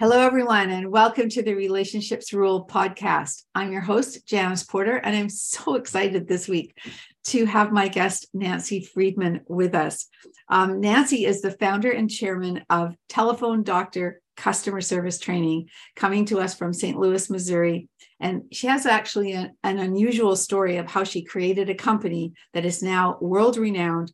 Hello, everyone, and welcome to the Relationships Rule podcast. I'm your host, Janice Porter, and I'm so excited this week to have my guest, Nancy Friedman, with us. Um, Nancy is the founder and chairman of Telephone Doctor Customer Service Training, coming to us from St. Louis, Missouri. And she has actually an unusual story of how she created a company that is now world renowned.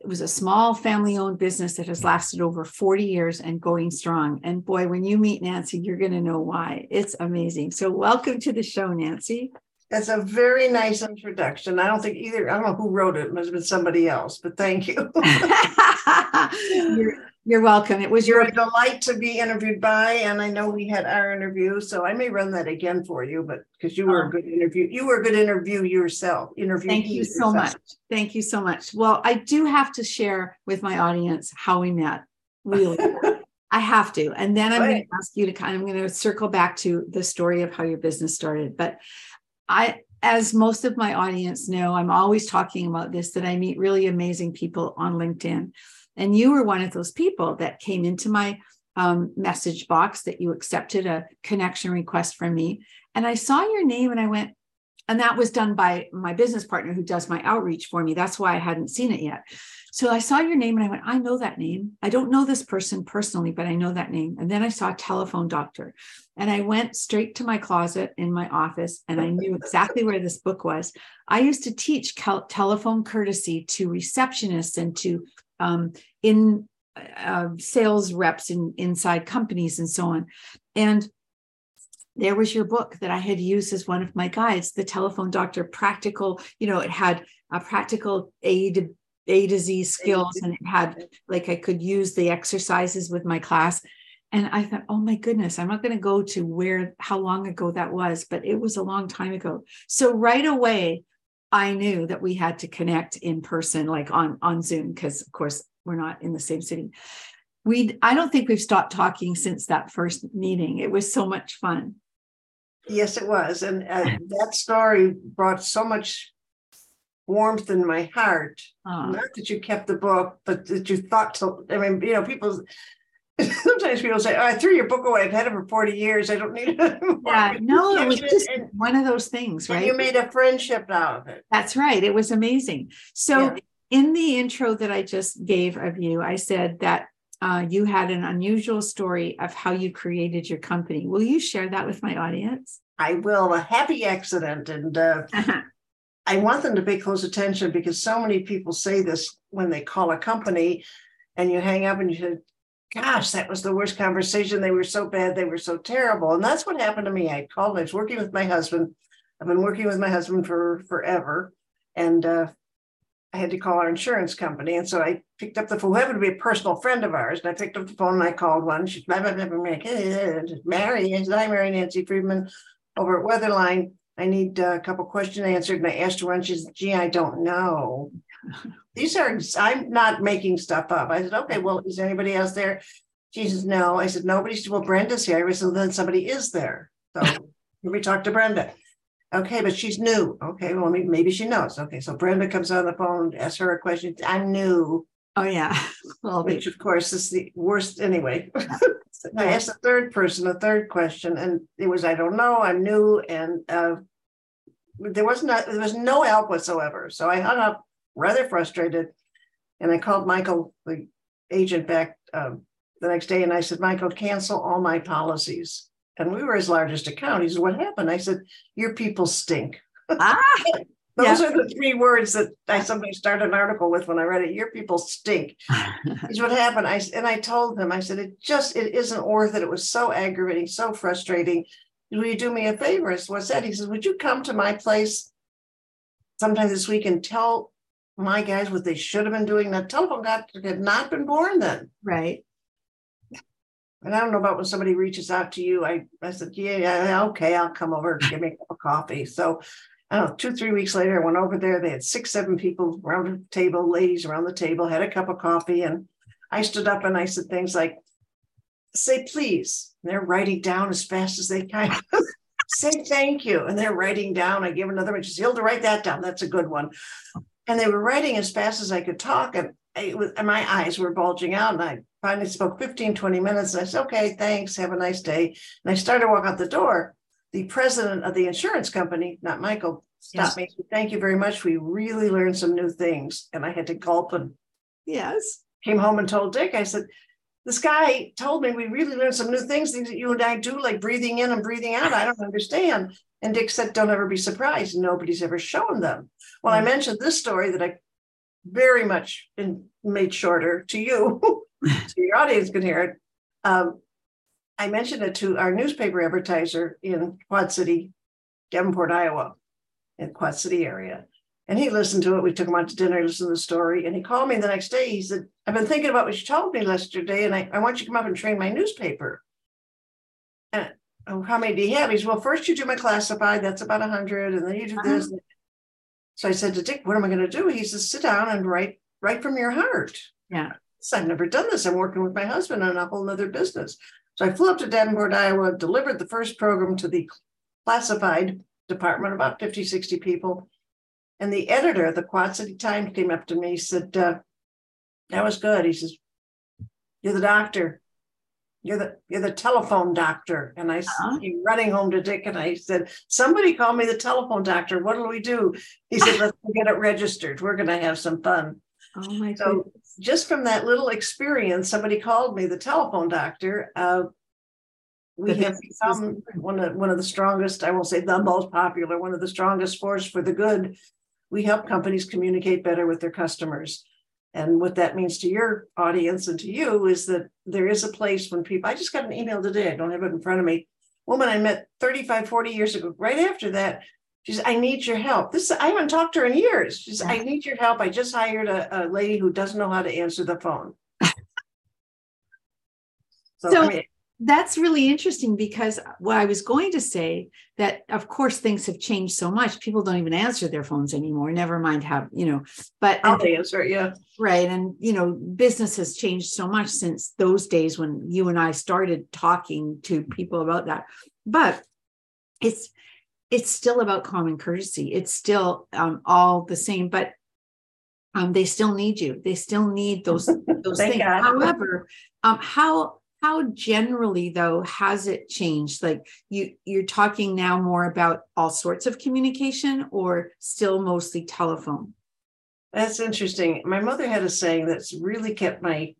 It was a small family owned business that has lasted over 40 years and going strong. And boy, when you meet Nancy, you're going to know why. It's amazing. So, welcome to the show, Nancy. That's a very nice introduction. I don't think either, I don't know who wrote it. It must have been somebody else, but thank you. you're, you're, welcome. It was your You're a delight to be interviewed by, and I know we had our interview, so I may run that again for you, but because you were a oh. good interview, you were a good interview yourself. Interview. Thank you so much. Thank you so much. Well, I do have to share with my audience how we met. Really. I have to. And then I'm right. going to ask you to kind of, I'm going to circle back to the story of how your business started. But I, as most of my audience know, I'm always talking about this that I meet really amazing people on LinkedIn. And you were one of those people that came into my um, message box that you accepted a connection request from me. And I saw your name and I went, and that was done by my business partner who does my outreach for me. That's why I hadn't seen it yet. So I saw your name and I went, I know that name. I don't know this person personally, but I know that name. And then I saw telephone doctor. And I went straight to my closet in my office and I knew exactly where this book was. I used to teach telephone courtesy to receptionists and to um, in uh, sales reps in inside companies and so on. And there was your book that I had used as one of my guides, the telephone doctor practical, you know, it had a practical A to A to Z skills and it had like I could use the exercises with my class. And I thought, oh my goodness, I'm not going to go to where how long ago that was, but it was a long time ago. So right away, I knew that we had to connect in person, like on on Zoom, because of course we're not in the same city. We I don't think we've stopped talking since that first meeting. It was so much fun. Yes, it was. And uh, that story brought so much warmth in my heart. Uh, Not that you kept the book, but that you thought to, I mean, you know, people, sometimes people say, oh, I threw your book away. I've had it for 40 years. I don't need it anymore. Yeah, no, it was just and, one of those things, right? you made a friendship out of it. That's right. It was amazing. So, yeah. In the intro that I just gave of you, I said that uh, you had an unusual story of how you created your company. Will you share that with my audience? I will. A happy accident. And uh, uh-huh. I want them to pay close attention because so many people say this when they call a company and you hang up and you say, Gosh, that was the worst conversation. They were so bad. They were so terrible. And that's what happened to me. I called, I was working with my husband. I've been working with my husband for forever. And uh, I had to call our insurance company. And so I picked up the phone, happened to be a personal friend of ours. And I picked up the phone and I called one. She's blah, blah, blah, blah, blah, Mary, I said, Hi, Mary Nancy Friedman over at Weatherline. I need a couple questions answered. And I asked her one, she said, gee, I don't know. These are, I'm not making stuff up. I said, okay, well, is anybody else there? She says, no. I said, nobody. She well, Brenda's here. I said, then somebody is there. So can we talked to Brenda. Okay, but she's new. Okay, well, maybe, maybe she knows. Okay, so Brenda comes on the phone, asks her a question. I'm new. Oh, yeah. Well, which of course is the worst anyway. I asked the third person a third question, and it was, I don't know, I'm new, and uh, there was not there was no help whatsoever. So I hung up rather frustrated, and I called Michael, the agent, back um, the next day, and I said, Michael, cancel all my policies and we were his largest account. He said, What happened? I said, Your people stink. Ah, Those yeah. are the three words that I sometimes start an article with when I read it. Your people stink. is what happened. I and I told him, I said, it just it isn't worth it. It was so aggravating, so frustrating. Will you do me a favor? So what's that? He says, Would you come to my place sometime this week and tell my guys what they should have been doing. That telephone doctor had not been born then. Right. And I don't know about when somebody reaches out to you. I, I said, yeah, yeah, okay, I'll come over, and give me a cup of coffee. So I don't know, two, three weeks later, I went over there. They had six, seven people around the table, ladies around the table, had a cup of coffee. And I stood up and I said things like, say please. And they're writing down as fast as they can. say thank you. And they're writing down. I give another one. She said, Hilda, write that down. That's a good one. And they were writing as fast as I could talk. And, was, and my eyes were bulging out. And I finally spoke 15, 20 minutes. And I said, okay, thanks. Have a nice day. And I started to walk out the door. The president of the insurance company, not Michael, stopped yes. me. Thank you very much. We really learned some new things. And I had to gulp and yes. Came home and told Dick, I said, this guy told me we really learned some new things, things that you and I do, like breathing in and breathing out. I don't understand. And Dick said, Don't ever be surprised. Nobody's ever shown them. Well, mm-hmm. I mentioned this story that I very much in, made shorter to you, so your audience can hear it. Um, I mentioned it to our newspaper advertiser in Quad City, Davenport, Iowa, in Quad City area. And he listened to it. We took him out to dinner, listened to the story. And he called me the next day. He said, I've been thinking about what you told me yesterday, and I, I want you to come up and train my newspaper. And oh, how many do you have? He said, Well, first you do my classified, that's about 100, and then you do uh-huh. this. So I said to Dick, What am I going to do? He says, Sit down and write, write from your heart. Yeah. I've never done this. I'm working with my husband on a whole other business. So I flew up to Davenport, Iowa, delivered the first program to the classified department, about 50, 60 people. And the editor of the Quad City Times came up to me, he said, uh, that was good. He says, You're the doctor. You're the you're the telephone doctor. And I uh-huh. came running home to Dick and I said, Somebody call me the telephone doctor. What'll we do? He said, Let's get it registered. We're gonna have some fun. Oh my god. so goodness just from that little experience, somebody called me the telephone doctor. Uh, we have become one of one of the strongest, I won't say the most popular, one of the strongest force for the good. We help companies communicate better with their customers. And what that means to your audience and to you is that there is a place when people, I just got an email today, I don't have it in front of me. Woman I met 35, 40 years ago, right after that, she says, I need your help. This I haven't talked to her in years. She says, I need your help. I just hired a, a lady who doesn't know how to answer the phone. so, so I mean, that's really interesting because what I was going to say that of course things have changed so much. People don't even answer their phones anymore. Never mind how, you know, but I'll and, answer, yeah. Right. And you know, business has changed so much since those days when you and I started talking to people about that. But it's it's still about common courtesy. It's still um, all the same, but um, they still need you. They still need those those things. God. However, um, how how generally though has it changed? Like you you're talking now more about all sorts of communication, or still mostly telephone? That's interesting. My mother had a saying that's really kept my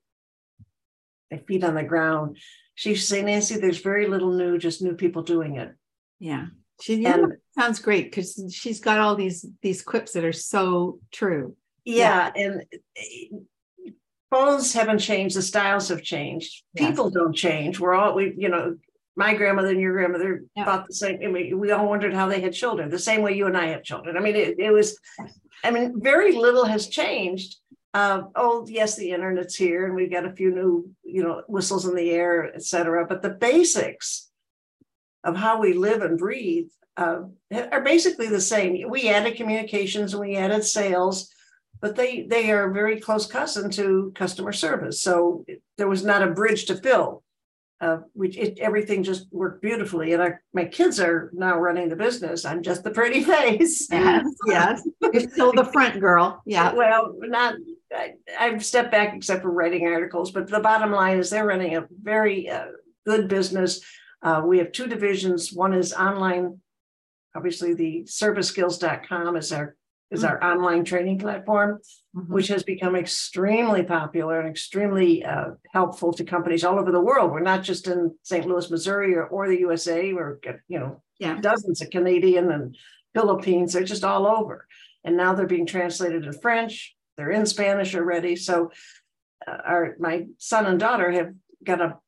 my feet on the ground. She used to say, Nancy, there's very little new, just new people doing it. Yeah. She yeah, sounds great because she's got all these these quips that are so true. Yeah, yeah. and eh, phones haven't changed. The styles have changed. People don't change. We're all we, you know, my grandmother and your grandmother yeah. thought the same. I mean, we all wondered how they had children, the same way you and I have children. I mean, it, it was. I mean, very little has changed. Uh, oh, yes, the internet's here, and we've got a few new, you know, whistles in the air, et cetera. But the basics of how we live and breathe uh, are basically the same. We added communications and we added sales, but they they are very close cousin to customer service. So there was not a bridge to fill. Uh, which it, everything just worked beautifully, and our, my kids are now running the business. I'm just the pretty face. Yes, yes. You're still the front girl. Yeah. Well, not. I, I've stepped back except for writing articles, but the bottom line is they're running a very uh, good business uh, we have two divisions. One is online. Obviously, the serviceskills.com is our is our mm-hmm. online training platform, mm-hmm. which has become extremely popular and extremely uh, helpful to companies all over the world. We're not just in St. Louis, Missouri, or, or the USA. We're you know yeah. dozens of Canadian and Philippines. They're just all over, and now they're being translated in French. They're in Spanish already. So, uh, our my son and daughter have got a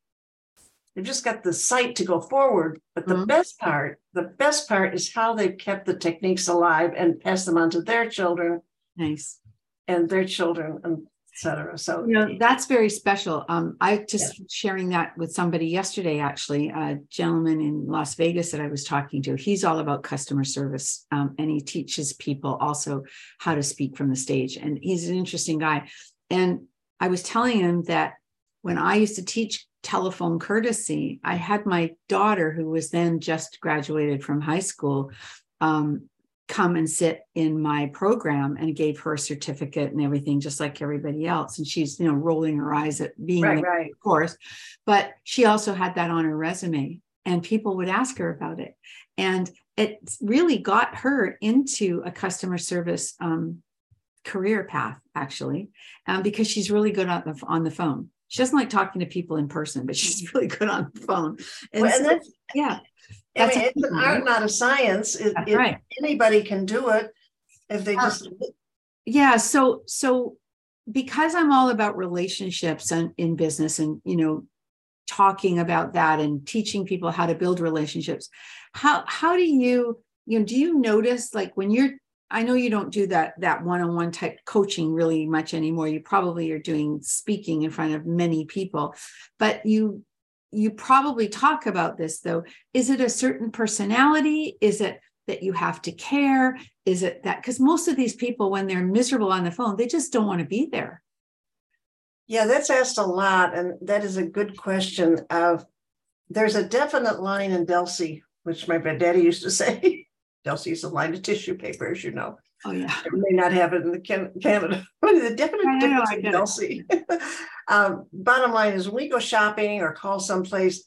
They've just got the sight to go forward. But the mm-hmm. best part, the best part is how they've kept the techniques alive and passed them on to their children. Nice. and their children and etc. So you know that's very special. Um, I just yeah. sharing that with somebody yesterday, actually, a gentleman in Las Vegas that I was talking to. He's all about customer service, um, and he teaches people also how to speak from the stage. And he's an interesting guy. And I was telling him that when I used to teach telephone courtesy, I had my daughter, who was then just graduated from high school, um, come and sit in my program and gave her a certificate and everything just like everybody else. And she's you know rolling her eyes at being right, there, right. of course. But she also had that on her resume and people would ask her about it. And it really got her into a customer service um, career path actually um, because she's really good on the, on the phone she doesn't like talking to people in person but she's really good on the phone and, well, so, yeah I mean, it's an art, not a science. It, it, right. Anybody can do it if they just. Yeah. So, so because I'm all about relationships and in business and, you know, talking about that and teaching people how to build relationships, how, how do you, you know, do you notice like when you're, I know you don't do that, that one-on-one type coaching really much anymore. You probably are doing speaking in front of many people, but you you probably talk about this though. Is it a certain personality? Is it that you have to care? Is it that because most of these people, when they're miserable on the phone, they just don't want to be there. Yeah, that's asked a lot, and that is a good question. Of there's a definite line in Delsey, which my daddy used to say. Delsey is a line of tissue paper, as you know. Oh yeah. I may not have it in the can- Canada. but the definite difference in Delsey? um, bottom line is when we go shopping or call someplace,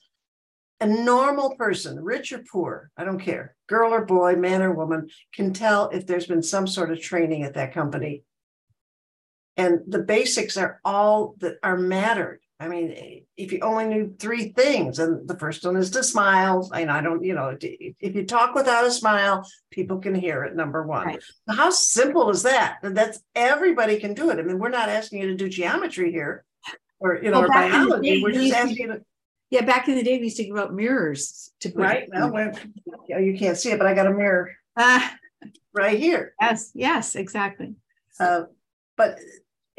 a normal person, rich or poor, I don't care, girl or boy, man or woman, can tell if there's been some sort of training at that company. And the basics are all that are mattered. I mean, if you only knew three things, and the first one is to smile. And I don't, you know, if you talk without a smile, people can hear it. Number one. Right. How simple is that? That's everybody can do it. I mean, we're not asking you to do geometry here, or you know, well, or biology. We're just asking you to. Yeah, back in the day, we used to give out mirrors to put. Right well, you can't see it, but I got a mirror uh, right here. Yes, yes, exactly. Uh, but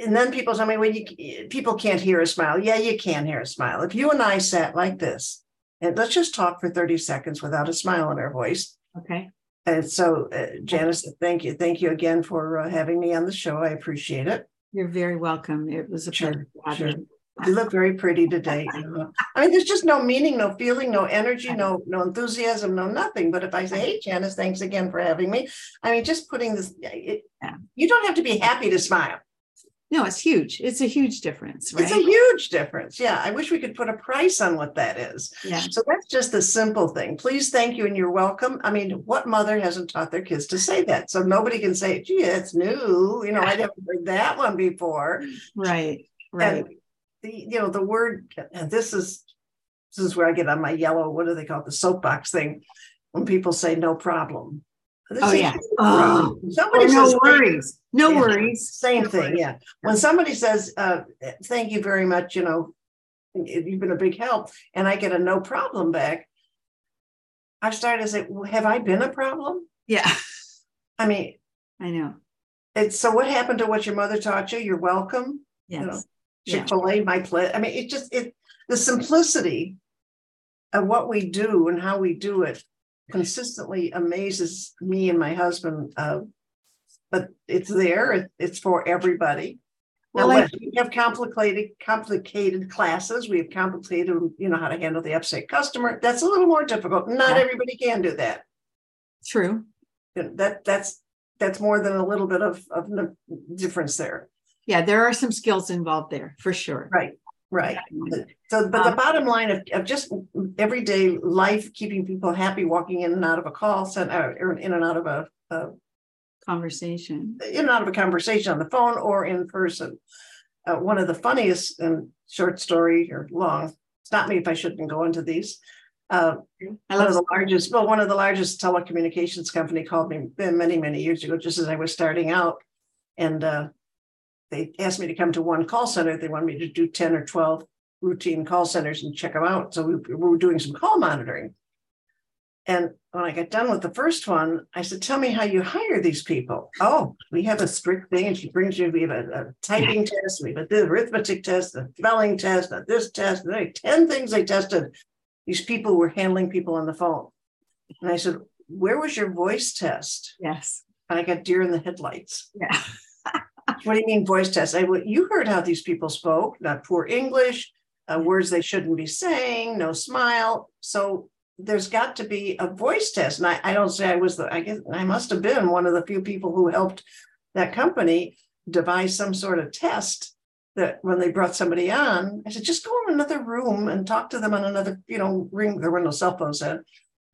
and then people tell me, well, you people can't hear a smile. Yeah, you can hear a smile. If you and I sat like this, and let's just talk for 30 seconds without a smile in our voice. Okay. And so, uh, Janice, thank you. Thank you again for uh, having me on the show. I appreciate it. You're very welcome. It was a sure, pleasure. Sure. You look very pretty today. I mean, there's just no meaning, no feeling, no energy, no no enthusiasm, no nothing. But if I say, "Hey, Janice, thanks again for having me," I mean, just putting this. It, yeah. You don't have to be happy to smile. No, it's huge. It's a huge difference, right? It's a huge difference. Yeah. I wish we could put a price on what that is. Yeah. So that's just a simple thing. Please, thank you, and you're welcome. I mean, what mother hasn't taught their kids to say that? So nobody can say, gee, it's new. You know, I never heard that one before. Right. Right. And the, you know, the word, and this is this is where I get on my yellow, what do they call it? The soapbox thing. When people say no problem. This oh yeah. Oh, somebody oh, no says, worries. No yeah, worries. Same thing. Yeah. When somebody says, uh, "Thank you very much," you know, you've been a big help, and I get a no problem back. I started to say, well, "Have I been a problem?" Yeah. I mean, I know. It's so. What happened to what your mother taught you? You're welcome. Yes. You know, Chick Fil A, my plate. I mean, it just it the simplicity of what we do and how we do it consistently amazes me and my husband. Uh, but it's there. it's for everybody. Well, now, we have complicated complicated classes. We have complicated, you know, how to handle the upset customer. That's a little more difficult. Not yeah. everybody can do that. True. That that's that's more than a little bit of, of the difference there. Yeah, there are some skills involved there for sure. Right. Right. So, but the um, bottom line of, of just everyday life, keeping people happy, walking in and out of a call center, or in and out of a, a conversation, in and out of a conversation on the phone or in person. Uh, one of the funniest and short story or long. Stop me if I shouldn't go into these. Uh, one of the largest, well, one of the largest telecommunications company called me many, many years ago, just as I was starting out, and uh, they asked me to come to one call center. They wanted me to do 10 or 12 routine call centers and check them out. So we, we were doing some call monitoring. And when I got done with the first one, I said, Tell me how you hire these people. Oh, we have a strict thing. And she brings you, we have a, a typing test, we have a arithmetic test, a spelling test, a this test, and 10 things they tested. These people were handling people on the phone. And I said, Where was your voice test? Yes. And I got deer in the headlights. Yeah. What do you mean voice test? I you heard how these people spoke, not poor English, uh, words they shouldn't be saying, no smile. So there's got to be a voice test. And I, I don't say I was the, I guess I must have been one of the few people who helped that company devise some sort of test that when they brought somebody on, I said, just go in another room and talk to them on another, you know, ring. There were no cell phones then,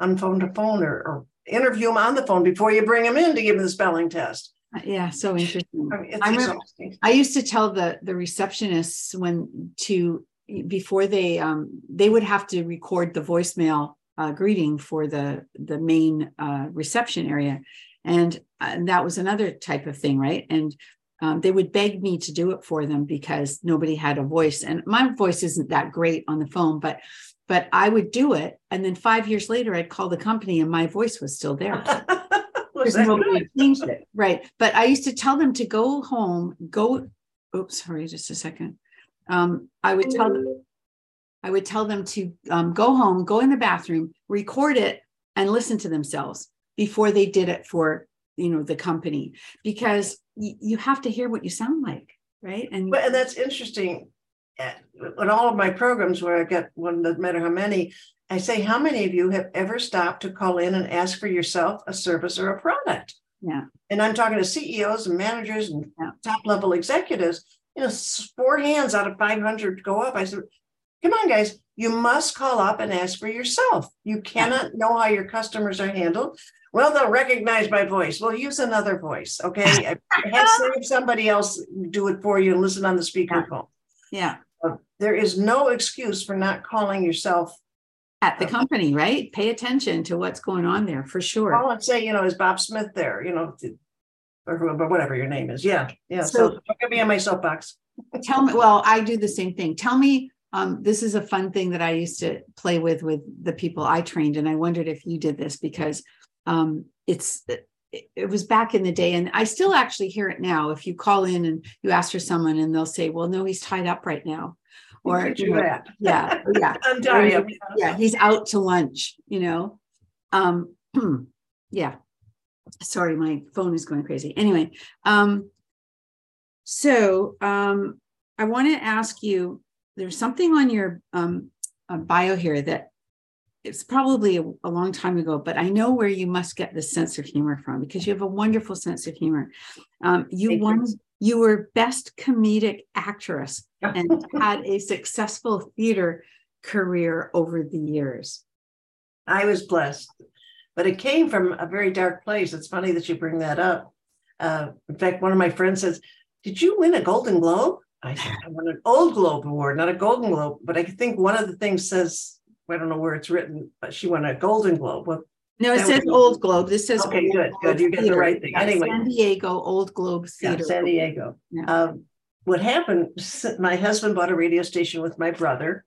on phone to phone or, or interview them on the phone before you bring them in to give them the spelling test. Uh, yeah, so interesting. I, mean, I, remember, I used to tell the the receptionists when to before they um, they would have to record the voicemail uh, greeting for the the main uh, reception area, and, and that was another type of thing, right? And um, they would beg me to do it for them because nobody had a voice, and my voice isn't that great on the phone, but but I would do it, and then five years later, I'd call the company, and my voice was still there. nobody changed it, right? But I used to tell them to go home, go. Oops, sorry, just a second. Um, I would tell them I would tell them to um, go home, go in the bathroom, record it, and listen to themselves before they did it for you know the company because y- you have to hear what you sound like, right? And well, and that's interesting. In all of my programs where I get one, no matter how many, I say, how many of you have ever stopped to call in and ask for yourself a service or a product? Yeah. And I'm talking to CEOs and managers and yeah. top level executives. You know, four hands out of 500 go up. I said, Come on, guys. You must call up and ask for yourself. You cannot know how your customers are handled. Well, they'll recognize my voice. Well, use another voice. Okay. Have somebody else do it for you and listen on the speakerphone. Yeah. Uh, there is no excuse for not calling yourself at the company, right? Pay attention to what's going on there for sure. Call and say, you know, is Bob Smith there? You know, or whatever your name is. Yeah. Yeah. So, so don't get me on my soapbox. tell me, well, I do the same thing. Tell me um, this is a fun thing that I used to play with with the people I trained, and I wondered if you did this because um, it's it was back in the day, and I still actually hear it now. If you call in and you ask for someone, and they'll say, "Well, no, he's tied up right now," or you know, yeah, yeah, I'm dying. yeah, he's out to lunch. You know, um, yeah. Sorry, my phone is going crazy. Anyway, um, so um, I want to ask you there's something on your um, uh, bio here that it's probably a, a, long time ago, but I know where you must get the sense of humor from because you have a wonderful sense of humor. Um, you Thank won, you. You were best comedic actress and had a successful theater career over the years. I was blessed, but it came from a very dark place. It's funny that you bring that up. Uh, in fact, one of my friends says, Did you win a Golden Globe? I, I won an Old Globe Award, not a Golden Globe, but I think one of the things says, I don't know where it's written, but she won a Golden Globe. Well, no, it says Old Globe. This says okay, good, good. You get the right thing. Anyway, San Diego Old Globe Theater. Yeah, San Diego. Yeah. Um, what happened? My husband bought a radio station with my brother,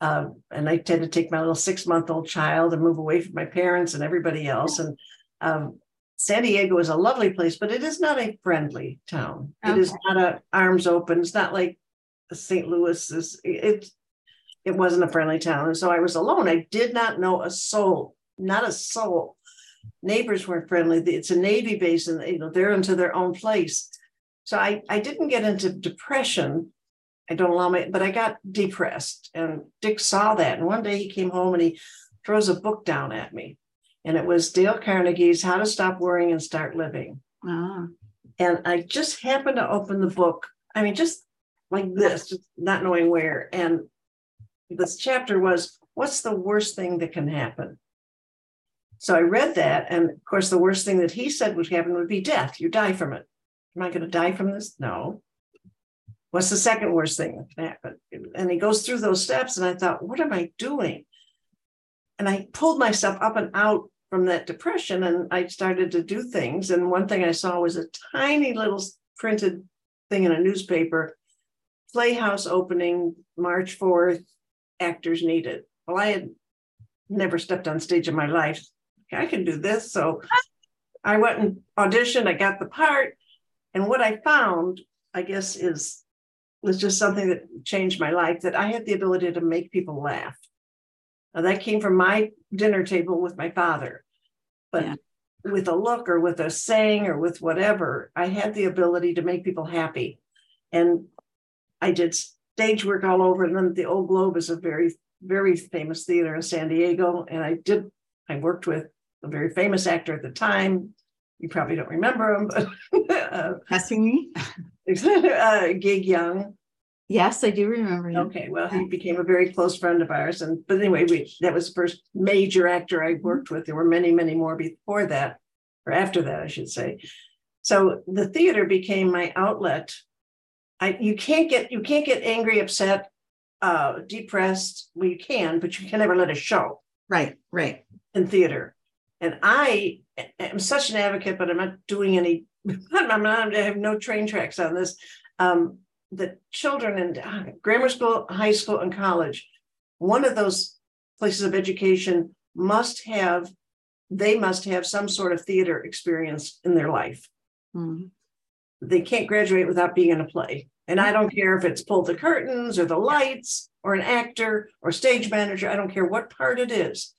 um, and I had to take my little six-month-old child and move away from my parents and everybody else. And um, San Diego is a lovely place, but it is not a friendly town. It is not a arms open. It's not like St. Louis is. It it wasn't a friendly town, and so I was alone. I did not know a soul, not a soul. Neighbors weren't friendly. It's a Navy base, and you know they're into their own place. So I I didn't get into depression. I don't allow my, but I got depressed, and Dick saw that. And one day he came home and he throws a book down at me and it was Dale Carnegie's How to Stop Worrying and Start Living. Ah. And I just happened to open the book. I mean, just like this, just not knowing where. And this chapter was, What's the worst thing that can happen? So I read that. And of course, the worst thing that he said would happen would be death. You die from it. Am I going to die from this? No. What's the second worst thing that can happen? And he goes through those steps. And I thought, what am I doing? And I pulled myself up and out from that depression and I started to do things. And one thing I saw was a tiny little printed thing in a newspaper Playhouse opening March 4th, actors needed. Well, I had never stepped on stage in my life. I can do this. So I went and auditioned. I got the part, and what I found, I guess, is was just something that changed my life. That I had the ability to make people laugh. Now that came from my dinner table with my father, but. Yeah. With a look or with a saying or with whatever, I had the ability to make people happy. And I did stage work all over. And then the Old Globe is a very, very famous theater in San Diego. And I did, I worked with a very famous actor at the time. You probably don't remember him, but uh, me, uh, Gig Young. Yes, I do remember him. Okay, well, he became a very close friend of ours, and but anyway, we that was the first major actor I worked with. There were many, many more before that, or after that, I should say. So the theater became my outlet I you can't get you can't get angry, upset, uh, depressed. Well, you can, but you can never let it show. Right, right. In theater, and I am such an advocate, but I'm not doing any. I'm not. I have no train tracks on this. Um, the children in uh, grammar school, high school, and college, one of those places of education must have. They must have some sort of theater experience in their life. Mm-hmm. They can't graduate without being in a play. And I don't care if it's pull the curtains or the lights or an actor or stage manager. I don't care what part it is.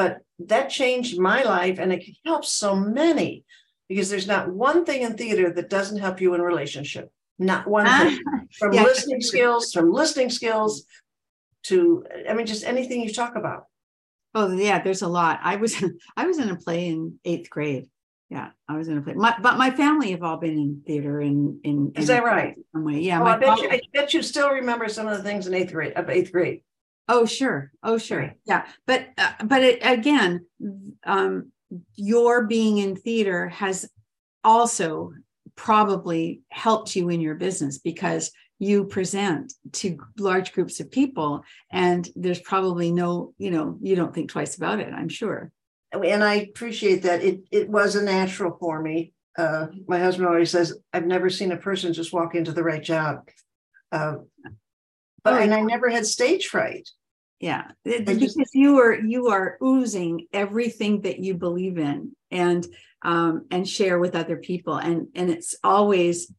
But that changed my life and it helps so many because there's not one thing in theater that doesn't help you in relationship. Not one ah. thing. From yeah. listening skills, from listening skills to I mean just anything you talk about. Oh yeah, there's a lot. I was I was in a play in eighth grade yeah, I was in a play. My, but my family have all been in theater in in. Is in that right? Some way, yeah. Oh, I bet you. I bet you still remember some of the things in eighth grade. Of eighth grade. Oh sure, oh sure, right. yeah. But uh, but it, again, um, your being in theater has also probably helped you in your business because you present to large groups of people and there's probably no you know you don't think twice about it i'm sure and I appreciate that. It it was a natural for me. Uh, my husband always says, "I've never seen a person just walk into the right job," uh, but oh, and I never had stage fright. Yeah, because you are you are oozing everything that you believe in and um, and share with other people, and and it's always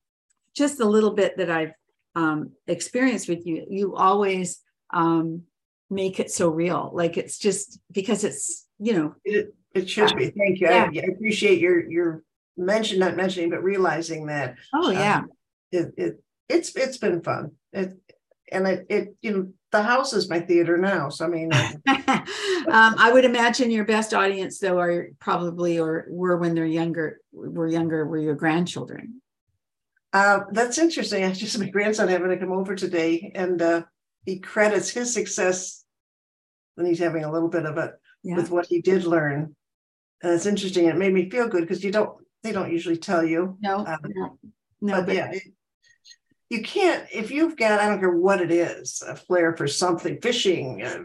just a little bit that I've um, experienced with you. You always um, make it so real, like it's just because it's you know it, it should be thank you yeah. I, I, appreciate your your mention not mentioning but realizing that oh yeah um, it, it it's it's been fun it and it, it you know the house is my theater now so i mean um, i would imagine your best audience though are probably or were when they're younger were younger were your grandchildren uh, that's interesting i just my grandson having to come over today and uh, he credits his success when he's having a little bit of it yeah. with what he did learn. And it's interesting. It made me feel good because you don't, they don't usually tell you. No, um, no, no, but, but yeah, it, you can't, if you've got, I don't care what it is, a flair for something, fishing, uh,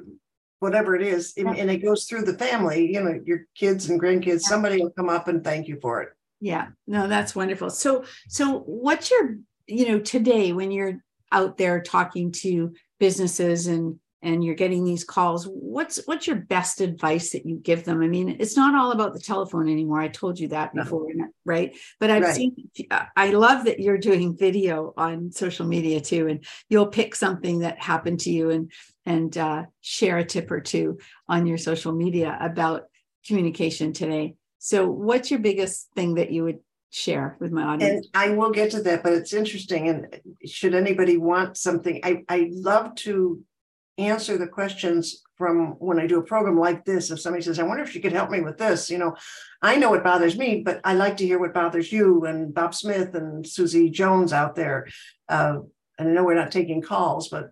whatever it is, yeah. and, and, it goes through the family, you know, your kids and grandkids, yeah. somebody will come up and thank you for it. Yeah, no, that's wonderful. So, so what's your, you know, today when you're out there talking to businesses and and you're getting these calls what's what's your best advice that you give them i mean it's not all about the telephone anymore i told you that before no. right but i've right. seen i love that you're doing video on social media too and you'll pick something that happened to you and and uh, share a tip or two on your social media about communication today so what's your biggest thing that you would share with my audience. And I will get to that, but it's interesting. And should anybody want something, I, I love to answer the questions from when I do a program like this. If somebody says, I wonder if you could help me with this, you know, I know what bothers me, but I like to hear what bothers you and Bob Smith and Susie Jones out there. Uh, and I know we're not taking calls, but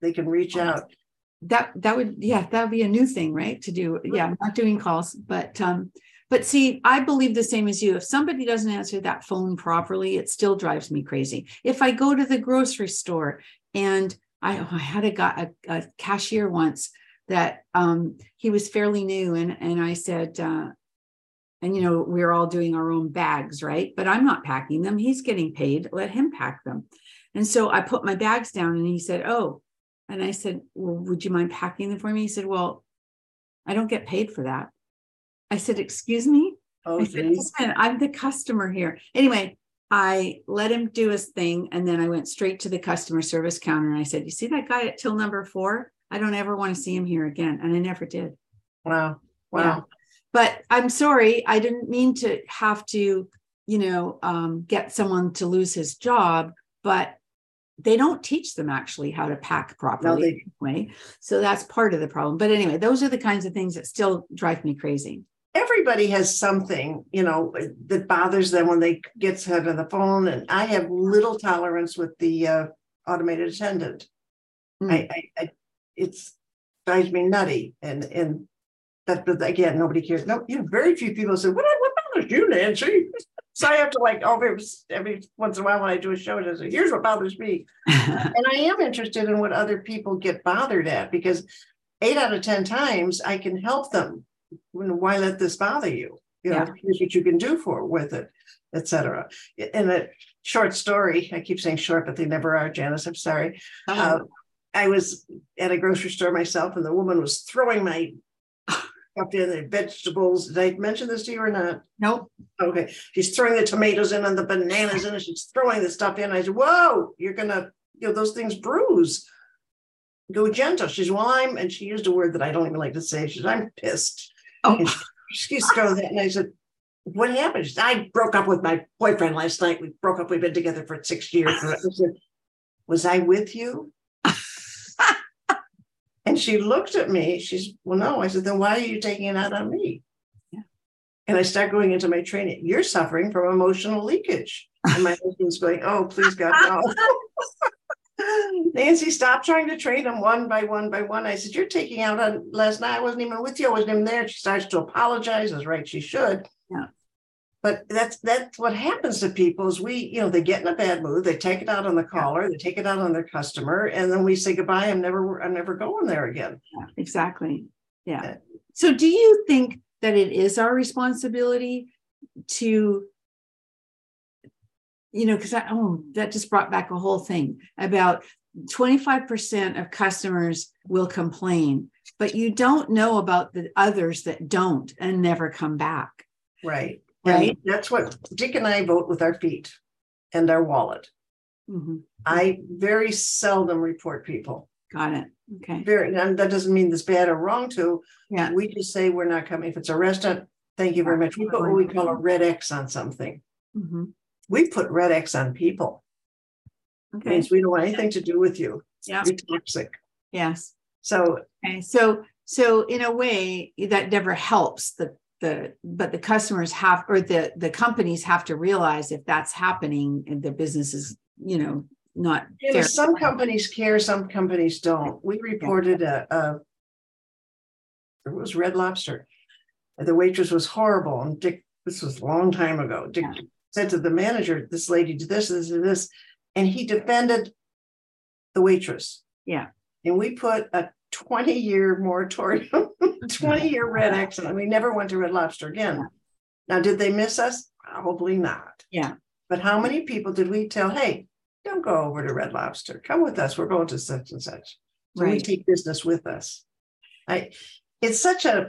they can reach out. That that would yeah, that would be a new thing, right? To do yeah, I'm not doing calls, but um, but see, I believe the same as you. If somebody doesn't answer that phone properly, it still drives me crazy. If I go to the grocery store and I, I had a, guy, a, a cashier once that um, he was fairly new, and and I said, uh, and you know we're all doing our own bags, right? But I'm not packing them. He's getting paid. Let him pack them. And so I put my bags down, and he said, "Oh," and I said, "Well, would you mind packing them for me?" He said, "Well, I don't get paid for that." I said, Excuse me? Oh, I said, geez. "Just a minute, I'm the customer here. Anyway, I let him do his thing. And then I went straight to the customer service counter and I said, You see that guy at till number four? I don't ever want to see him here again. And I never did. Wow. Yeah. Wow. But I'm sorry, I didn't mean to have to, you know, um, get someone to lose his job, but they don't teach them actually how to pack properly they- anyway. So that's part of the problem. But anyway, those are the kinds of things that still drive me crazy. Everybody has something, you know, that bothers them when they get to the phone. And I have little tolerance with the uh, automated attendant. Mm. I, I, I, it's drives me nutty. And and that, but again, nobody cares. No, you know, very few people say, "What what bothers you, Nancy?" So I have to like, oh, every, every once in a while when I do a show, and I say, "Here's what bothers me." and I am interested in what other people get bothered at because eight out of 10 times I can help them. Why let this bother you? You know, Yeah. here's what you can do for with it, etc. In a short story, I keep saying short, but they never are, Janice. I'm sorry. Uh, I was at a grocery store myself, and the woman was throwing my up in the vegetables. Did I mention this to you or not? nope. Okay, she's throwing the tomatoes in and the bananas in, and she's throwing the stuff in. I said, "Whoa, you're gonna, you know, those things bruise. Go gentle." She's, "Well, I'm," and she used a word that I don't even like to say. She's, "I'm pissed." Oh, she's throwing that, and I said, "What happened?" Said, "I broke up with my boyfriend last night. We broke up. We've been together for six years." Uh-huh. I said, "Was I with you?" And she looked at me. She's, well, no. I said, then why are you taking it out on me? Yeah. And I start going into my training. You're suffering from emotional leakage. And my husband's going, oh, please God, no. Nancy, stop trying to train them one by one by one. I said, You're taking out on last night. I wasn't even with you. I wasn't even there. She starts to apologize, as right she should. Yeah. But that's that's what happens to people is we, you know, they get in a bad mood, they take it out on the caller, they take it out on their customer, and then we say goodbye. I'm never, I'm never going there again. Yeah, exactly. Yeah. Yeah. So do you think that it is our responsibility to, you know, because I oh, that just brought back a whole thing about 25% of customers will complain, but you don't know about the others that don't and never come back. Right. Right. And that's what Dick and I vote with our feet and our wallet. Mhm. I very seldom report people. Got it. Okay. Very, and that doesn't mean there's bad or wrong to. Yeah. We just say we're not coming. If it's a restaurant, thank you very much. We put what we call a red X on something. Mhm. We put red X on people. Okay. Means we don't want anything to do with you. Yeah. Toxic. Yes. So Okay. So so in a way that never helps the the but the customers have or the the companies have to realize if that's happening and the business is you know not you know, some companies care, some companies don't. We reported a, a it was Red Lobster. The waitress was horrible. And Dick, this was a long time ago. Dick Yeah. Said to the manager, This lady did this, this, and this. And he defended the waitress. Yeah. And we put a 20 year moratorium, 20 year red X, and we never went to Red Lobster again. Yeah. Now, did they miss us? Probably not. Yeah. But how many people did we tell, hey, don't go over to Red Lobster. Come with us. We're going to such and such. So we Right. take business with us. I it's such a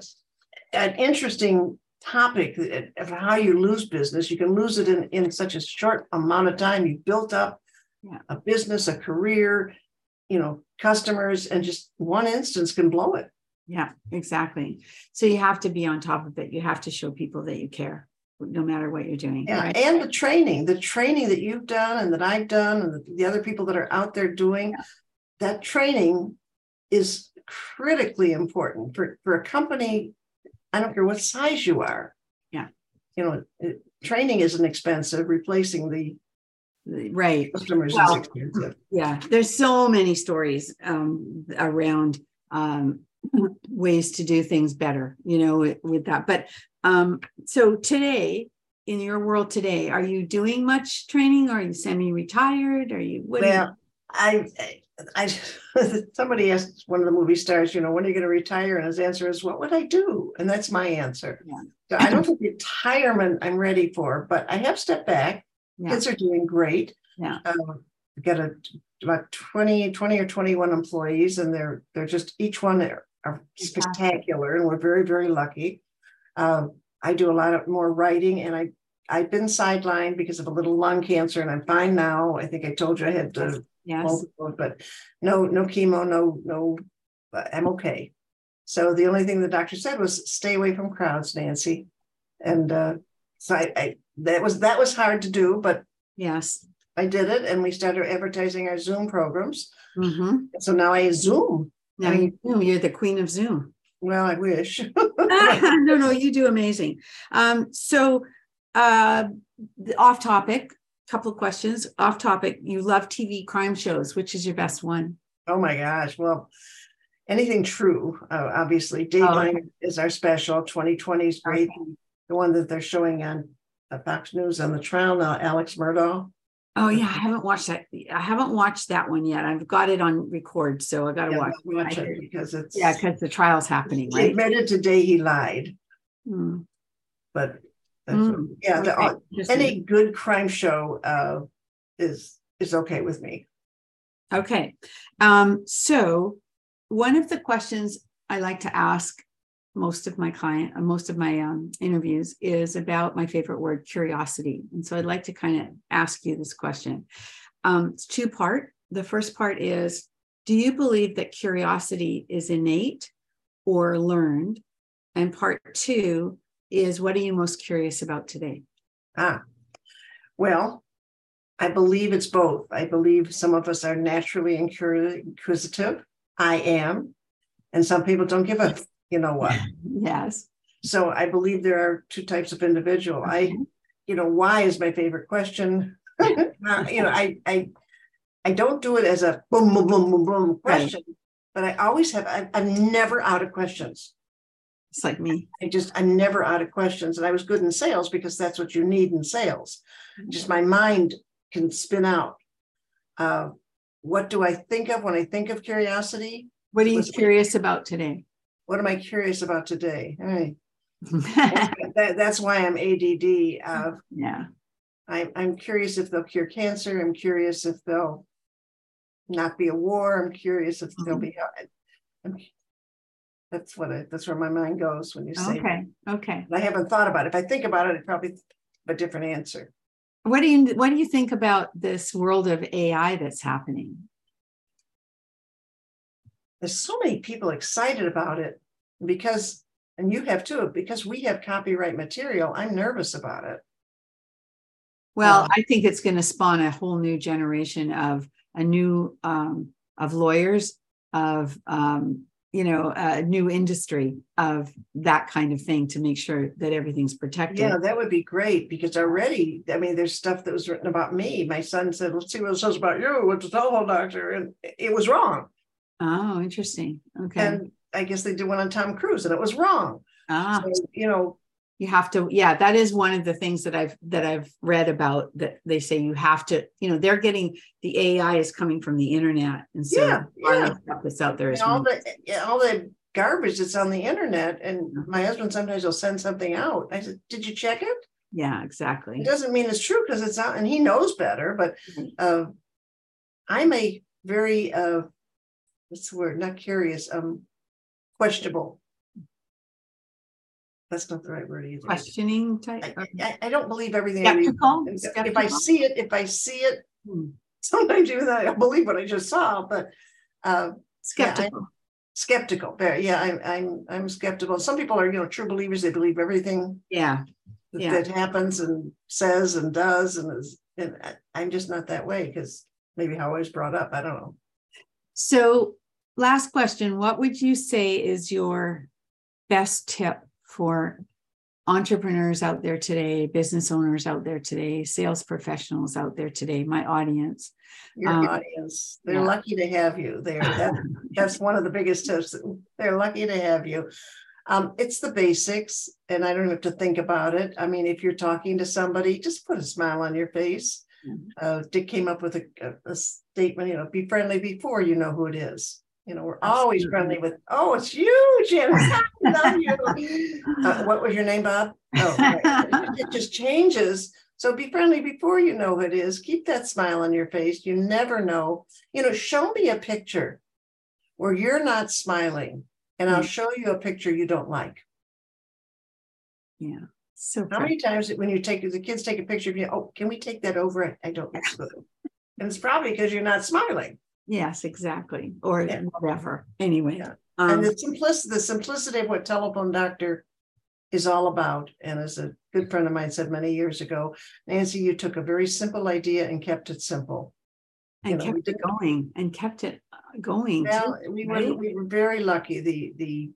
an interesting topic of how you lose business. You can lose it in, in such a short amount of time. You built up Yeah. a business, a career, you know, customers, and just one instance can blow it. Yeah, exactly. So you have to be on top of it. You have to show people that you care, no matter what you're doing. Yeah, right? and the training, the training that you've done and that I've done, and the, the other people that are out there doing, that training is critically important for, for a company. I don't care what size you are. Yeah. You know, it- training isn't expensive. Replacing the Right. customers Well, is expensive. yeah there's so many stories um, around um, ways to do things better you know with, with that but um, so today in your world today are you doing much training are you semi-retired are you what Well, I, I, somebody asked one of the movie stars, you know, when are you going to retire? And his answer is, what would I do? And that's my answer. Yeah. So I don't think retirement I'm ready for, but I have stepped back. Yeah. Kids are doing great. Yeah. Um, got a, about 20, 20 or 21 employees and they're, they're just, each one are, are spectacular and we're very, very lucky. Uh, I do a lot of more writing, and I I've been sidelined because of a little lung cancer, and I'm fine now. I think I told you I had to, yes, but no, no chemo, no, no. I'm okay. So the only thing the doctor said was stay away from crowds, Nancy. And uh, so I, I that was that was hard to do, but yes, I did it, and we started advertising our Zoom programs. Mm-hmm. So now I Zoom. Now you Zoom. You're the queen of Zoom. Well, I wish. no, no, you do amazing. Um, so, uh, off topic, couple of questions. Off topic. You love TV crime shows. Which is your best one? Oh my gosh! Well, anything true. Uh, obviously, Dateline oh. is our special. 2020 is great. Okay. The one that they're showing on uh, Fox News on the trial now, Alex Murdaugh. Oh yeah, I haven't watched that. I haven't watched that one yet. I've got it on record, so I got to yeah, watch, watch it because it's yeah, because the trial's happening. He admitted today he lied, mm. but mm. yeah, the, uh, any good crime show uh, is is okay with me. Okay, um, so one of the questions I like to ask most of my client, uh, most of my um, interviews is about my favorite word, curiosity. And so I'd like to kind of ask you this question. Um, it's two part. The first part is, do you believe that curiosity is innate or learned? And part two is, what are you most curious about today? Ah, well, I believe it's both. I believe some of us are naturally inquisitive. I am. And some people don't give a you know what. yes. So I believe there are two types of individual. I, you know, why is my favorite question. you know, I I I don't do it as a boom boom boom boom boom question, right. but I always have. I, I'm never out of questions. It's like me. I just I'm never out of questions, and I was good in sales because that's what you need in sales. Mm-hmm. Just my mind can spin out. Uh, what do I think of when I think of curiosity? What are you curious about today? what am I curious about today? Hey, that, that's why I'm ADD. Uh, yeah. I, I'm curious if they'll cure cancer. I'm curious if they'll not be a war. I'm curious if mm-hmm. they'll be. I'm, that's what I, that's where my mind goes when you say. Okay. Okay. I haven't thought about it. If I think about it, I probably a different answer. What do you What do you think about this world of AI that's happening? there's so many people excited about it because and you have too because we have copyright material i'm nervous about it well um, i think it's going to spawn a whole new generation of a new um, of lawyers of um, you know a new industry of that kind of thing to make sure that everything's protected yeah that would be great because already i mean there's stuff that was written about me my son said let's see what it says about you with the telephone doctor and it was wrong Oh, interesting. Okay. And I guess they did one on Tom Cruise and it was wrong. Ah. So, you know, you have to yeah that is one of the things that i've that i've read about that they say you have to you know they're getting the ai is coming from the internet and so yeah, yeah. that's out there is all the all the garbage that's on the internet and my husband sometimes will send something out i said did you check it yeah exactly it doesn't mean it's true because it's not and he knows better but uh, i'm a very uh, what's the word? Not curious, um, questionable. That's not the right word either. Questioning type. I, I, don't believe everything Skeptical? I read. Skeptical? If I see it, if I see it, hmm. sometimes even I don't believe what I just saw, but uh, skeptical. Yeah, skeptical. Very, yeah, I'm I'm I'm skeptical. Some people are, you know, true believers. They believe everything. Yeah. That, yeah. that happens and says and does and is. And I'm just not that way because maybe how I was brought up. I don't know. So, last question What would you say is your best tip for entrepreneurs out there today, business owners out there today, sales professionals out there today, my audience? Your um, audience, they're yeah. lucky to have you there. That, that's one of the biggest tips. They're lucky to have you. Um, it's the basics, and I don't have to think about it. I mean, if you're talking to somebody, just put a smile on your face. Mm-hmm. Uh, Dick came up with a, a, a, statement, you know, be friendly before you know who it is. You know, we're always friendly with, oh, it's you, Janice. I love you. Uh, what was your name, Bob? Oh, right. it just changes. So be friendly before you know who it is. Keep that smile on your face. You never know. You know, show me a picture where you're not smiling, and I'll mm. show you a picture you don't like. Yeah. So how many times when you take the kids take a picture of you, oh, can we take that over? I don't know. and it's probably because you're not smiling. Yes, exactly. Or yeah. whatever. Anyway. Yeah. Um, and the simplicity, the simplicity of what telephone doctor is all about. And as a good friend of mine said many years ago, Nancy, you took a very simple idea and kept it simple. And you know, kept it going and kept it uh, going. Well, too, we right? were we were very lucky. The the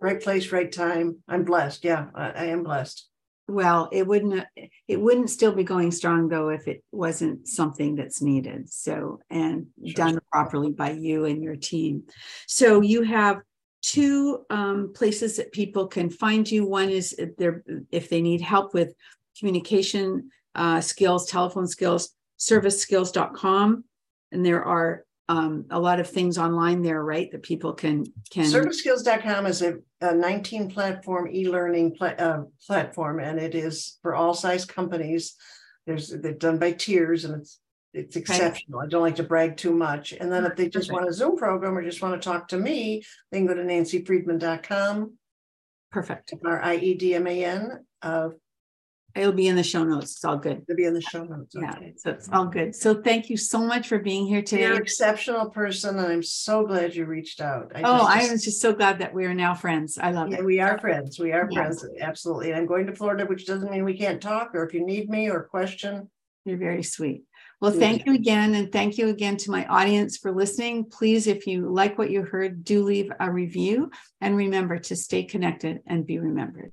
right place, right time. I'm blessed. Yeah, I, I am blessed. Well, it wouldn't it wouldn't still be going strong though if it wasn't something that's needed. So and sure. done properly by you and your team. So you have two um, places that people can find you. One is if, if they need help with communication uh, skills, telephone skills, serviceskills.com. And there are um, a lot of things online there, right? That people can can. Serviceskills.com is a, a 19 platform e-learning pla- uh, platform, and it is for all size companies. There's they're done by tiers, and it's it's exceptional. Okay. I don't like to brag too much. And then if they just want a Zoom program or just want to talk to me, they can go to nancyfriedman.com. Perfect. R I E D M A N. Uh, It'll be in the show notes. It's all good. It'll be in the show notes. Okay. Yeah, so it's all good. So thank you so much for being here today. You're an exceptional person, and I'm so glad you reached out. I oh, I am just so glad that we are now friends. I love yeah, it. We are friends. We are friends. Absolutely. And I'm going to Florida, which doesn't mean we can't talk. Or if you need me or question, you're very sweet. Well, thank you again. And thank you again to my audience for listening. Please, if you like what you heard, do leave a review. And remember to stay connected and be remembered.